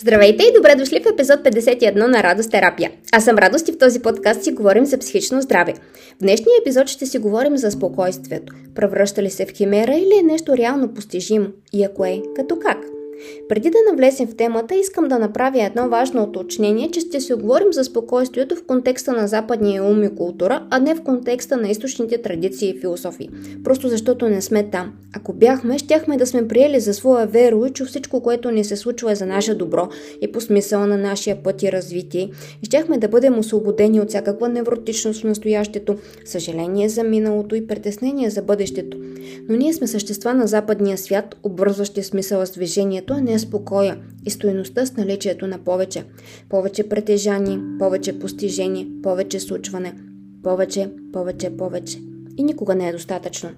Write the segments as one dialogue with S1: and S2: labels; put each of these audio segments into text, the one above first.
S1: Здравейте и добре дошли в епизод 51 на Радост терапия. Аз съм Радост и в този подкаст си говорим за психично здраве. В днешния епизод ще си говорим за спокойствието. Превръща ли се в химера или е нещо реално постижимо? И ако е, като как? Преди да навлезем в темата, искам да направя едно важно уточнение, че ще си говорим за спокойствието в контекста на западния ум и култура, а не в контекста на източните традиции и философии. Просто защото не сме там. Ако бяхме, щяхме да сме приели за своя веро и че всичко, което ни се случва е за наше добро и по смисъла на нашия път и развитие. И щяхме да бъдем освободени от всякаква невротичност в настоящето, съжаление за миналото и притеснение за бъдещето. Но ние сме същества на западния свят, обвързващи смисъла с движението наличието, а не спокоя и стоеността с наличието на повече. Повече притежание, повече постижение, повече случване. Повече, повече, повече. И никога не е достатъчно.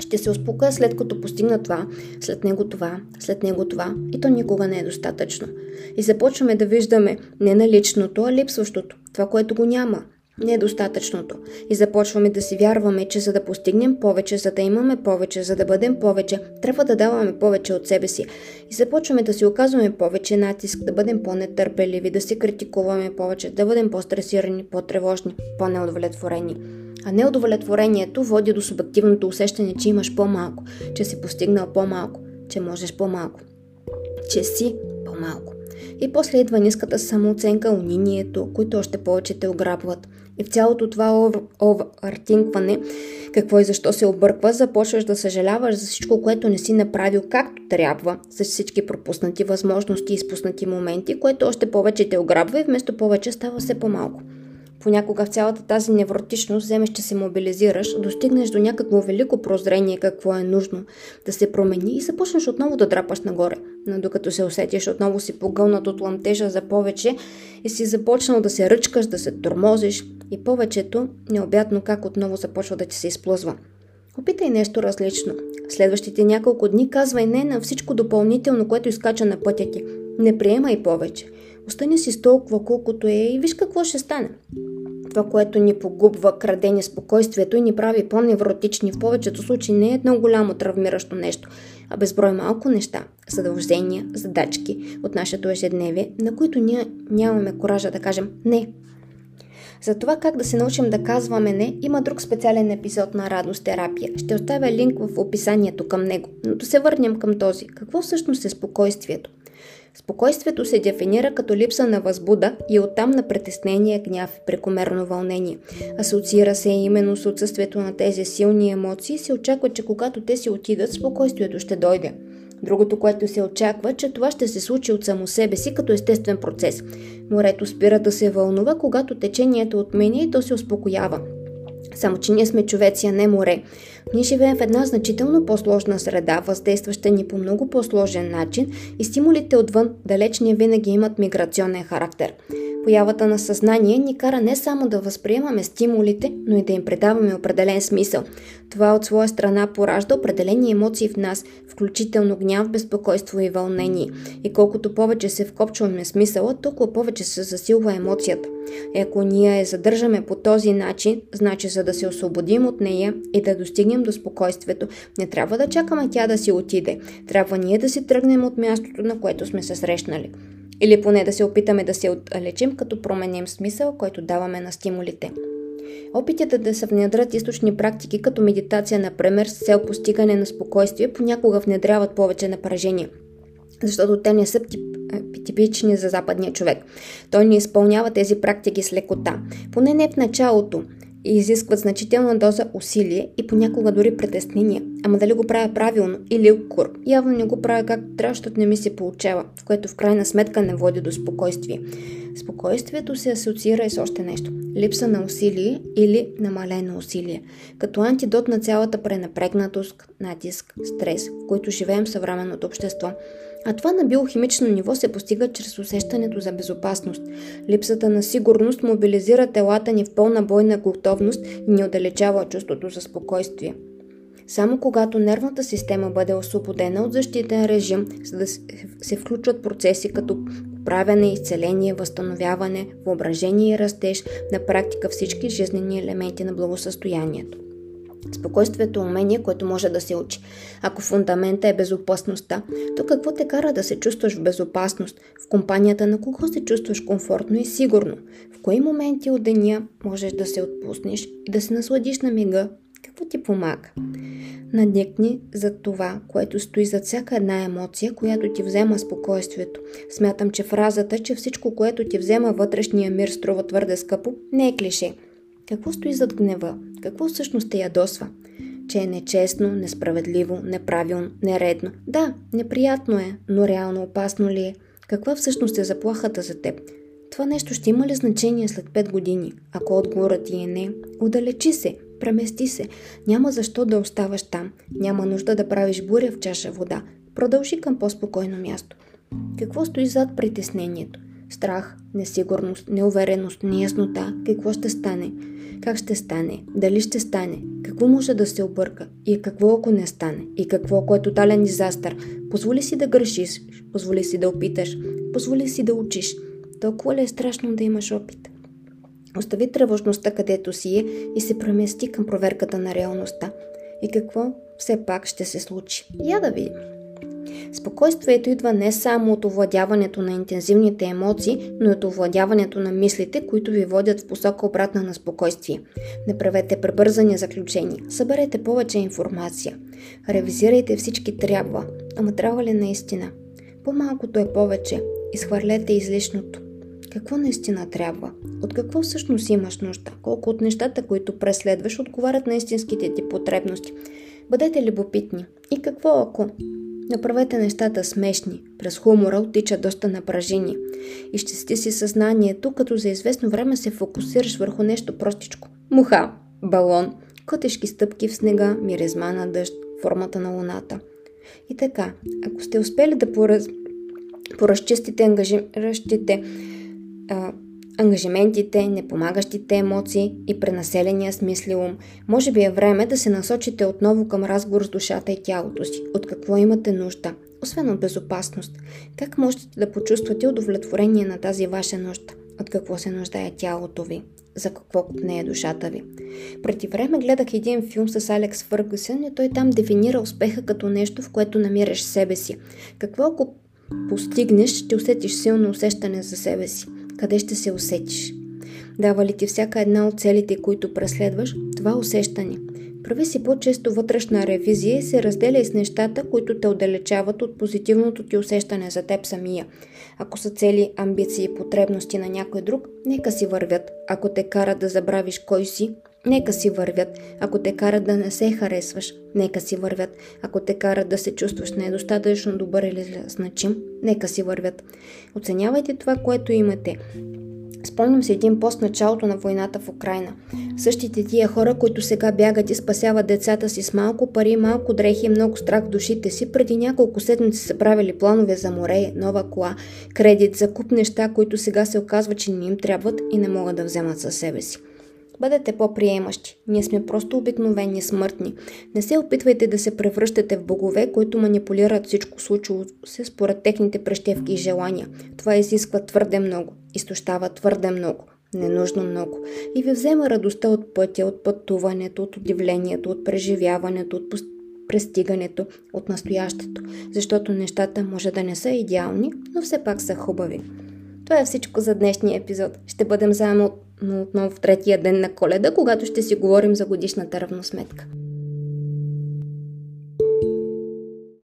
S1: Ще се успокоя след като постигна това, след него това, след него това и то никога не е достатъчно. И започваме да виждаме не наличното, а липсващото, това, което го няма, недостатъчното. И започваме да си вярваме, че за да постигнем повече, за да имаме повече, за да бъдем повече, трябва да даваме повече от себе си. И започваме да си оказваме повече натиск, да бъдем по-нетърпеливи, да си критикуваме повече, да бъдем по-стресирани, по-тревожни, по-неудовлетворени. А неудовлетворението води до субективното усещане, че имаш по-малко, че си постигнал по-малко, че можеш по-малко, че си по-малко. И после идва ниската самооценка, унинието, които още повече те ограбват. И в цялото това овъртинкване, какво и защо се обърква, започваш да съжаляваш за всичко, което не си направил както трябва, за всички пропуснати възможности и изпуснати моменти, което още повече те ограбва и вместо повече става все по-малко. Понякога в цялата тази невротичност вземеш, че се мобилизираш, достигнеш до някакво велико прозрение какво е нужно да се промени и започнеш отново да драпаш нагоре. Но докато се усетиш, отново си погълнат от ламтежа за повече и си започнал да се ръчкаш, да се тормозиш и повечето необятно как отново започва да ти се изплъзва. Опитай нещо различно. Следващите няколко дни казвай не на всичко допълнително, което изкача на пътя ти. Не приемай повече. Остани си с толкова колкото е и виж какво ще стане това, което ни погубва, краде ни спокойствието и ни прави по-невротични. В повечето случаи не е едно голямо травмиращо нещо, а безброй малко неща, задължения, задачки от нашето ежедневие, на които ние нямаме коража да кажем не. За това как да се научим да казваме не, има друг специален епизод на Радост терапия. Ще оставя линк в описанието към него. Но да се върнем към този. Какво всъщност е спокойствието? Спокойствието се дефинира като липса на възбуда и оттам на притеснение, гняв прекомерно вълнение. Асоциира се именно с отсъствието на тези силни емоции се очаква, че когато те си отидат, спокойствието ще дойде. Другото, което се очаква, че това ще се случи от само себе си като естествен процес. Морето спира да се вълнува, когато течението отменя и то се успокоява. Само, че ние сме човеци, а не море. Ние живеем в една значително по-сложна среда, въздействаща ни по много по-сложен начин и стимулите отвън далеч не винаги имат миграционен характер. Появата на съзнание ни кара не само да възприемаме стимулите, но и да им предаваме определен смисъл. Това от своя страна поражда определени емоции в нас, включително гняв, безпокойство и вълнение. И колкото повече се вкопчваме смисъла, толкова повече се засилва емоцията. И ако ние я задържаме по този начин, значи за да се освободим от нея и да достигнем до спокойствието, не трябва да чакаме тя да си отиде. Трябва ние да си тръгнем от мястото, на което сме се срещнали. Или поне да се опитаме да се отлечим, като променим смисъл, който даваме на стимулите. Опитите да се внедрят източни практики, като медитация, например, с цел постигане на спокойствие, понякога внедряват повече напрежение, защото те не са тип, типични за западния човек. Той не изпълнява тези практики с лекота. Поне не в началото и изискват значителна доза усилие и понякога дори притеснение. Ама дали го правя правилно или укор? Явно не го правя както трябва, защото не ми се получава, което в крайна сметка не води до спокойствие. Спокойствието се асоциира и с още нещо. Липса на усилие или намалено усилие. Като антидот на цялата пренапрегнатост, натиск, стрес, в който живеем в съвременното общество – а това на биохимично ниво се постига чрез усещането за безопасност. Липсата на сигурност мобилизира телата ни в пълна бойна готовност и ни отдалечава чувството за спокойствие. Само когато нервната система бъде освободена от защитен режим, за да се включват процеси като правене, изцеление, възстановяване, въображение и растеж, на практика всички жизнени елементи на благосъстоянието. Спокойствието е умение, което може да се учи. Ако фундамента е безопасността, то какво те кара да се чувстваш в безопасност? В компанията на кого се чувстваш комфортно и сигурно? В кои моменти от деня можеш да се отпуснеш и да се насладиш на мига? Какво ти помага? Надникни за това, което стои зад всяка една емоция, която ти взема спокойствието. Смятам, че фразата, че всичко, което ти взема вътрешния мир, струва твърде скъпо, не е клише. Какво стои зад гнева? Какво всъщност те ядосва? Че е нечестно, несправедливо, неправилно, нередно. Да, неприятно е, но реално опасно ли е? Каква всъщност е заплахата за теб? Това нещо ще има ли значение след 5 години? Ако отговорът ти е не, удалечи се, премести се. Няма защо да оставаш там. Няма нужда да правиш буря в чаша вода. Продължи към по-спокойно място. Какво стои зад притеснението? Страх, несигурност, неувереност, неяснота. Какво ще стане? Как ще стане? Дали ще стане? Какво може да се обърка? И какво ако не стане? И какво ако е тотален дизастър? Позволи си да грешиш, позволи си да опиташ, позволи си да учиш. Толкова ли е страшно да имаш опит? Остави тревожността където си е и се премести към проверката на реалността. И какво все пак ще се случи? Я да видим. Спокойствието идва не само от овладяването на интензивните емоции, но и от овладяването на мислите, които ви водят в посока обратна на спокойствие. Не правете пребързани заключения, съберете повече информация. Ревизирайте всички трябва, ама трябва ли наистина? По-малкото е повече. Изхвърлете излишното. Какво наистина трябва? От какво всъщност имаш нужда? Колко от нещата, които преследваш, отговарят на истинските ти потребности? Бъдете любопитни. И какво ако Направете нещата смешни. През хумора отича доста напрежение. Изчисти си съзнанието, като за известно време се фокусираш върху нещо простичко. Муха, балон, котешки стъпки в снега, миризма на дъжд, формата на луната. И така, ако сте успели да пораз... поразчистите ангажиращите а, ангажиментите, непомагащите емоции и пренаселения смисли ум. Може би е време да се насочите отново към разговор с душата и тялото си. От какво имате нужда? Освен от безопасност. Как можете да почувствате удовлетворение на тази ваша нужда? От какво се нуждае тялото ви? За какво не е душата ви? Преди време гледах един филм с Алекс Фъргусън и той там дефинира успеха като нещо, в което намираш себе си. Какво ако постигнеш, ще усетиш силно усещане за себе си? Къде ще се усетиш. Дава ли ти всяка една от целите, които преследваш, това усещане? Прави си по-често вътрешна ревизия и се разделя с нещата, които те отдалечават от позитивното ти усещане за теб самия. Ако са цели, амбиции и потребности на някой друг, нека си вървят. Ако те карат да забравиш кой си, нека си вървят. Ако те карат да не се харесваш, нека си вървят. Ако те карат да се чувстваш недостатъчно добър или значим, нека си вървят. Оценявайте това, което имате. Спомням се един пост началото на войната в Украина. Същите тия хора, които сега бягат и спасяват децата си с малко пари, малко дрехи и много страх в душите си, преди няколко седмици са правили планове за море, нова кола, кредит, за куп неща, които сега се оказва, че не им трябват и не могат да вземат със себе си. Бъдете по-приемащи. Ние сме просто обикновени смъртни. Не се опитвайте да се превръщате в богове, които манипулират всичко случило се според техните прещевки и желания. Това изисква твърде много. Изтощава твърде много. Ненужно много. И ви взема радостта от пътя, от пътуването, от удивлението, от преживяването, от престигането, от настоящето. Защото нещата може да не са идеални, но все пак са хубави. Това е всичко за днешния епизод. Ще бъдем заедно отново в третия ден на коледа, когато ще си говорим за годишната равносметка.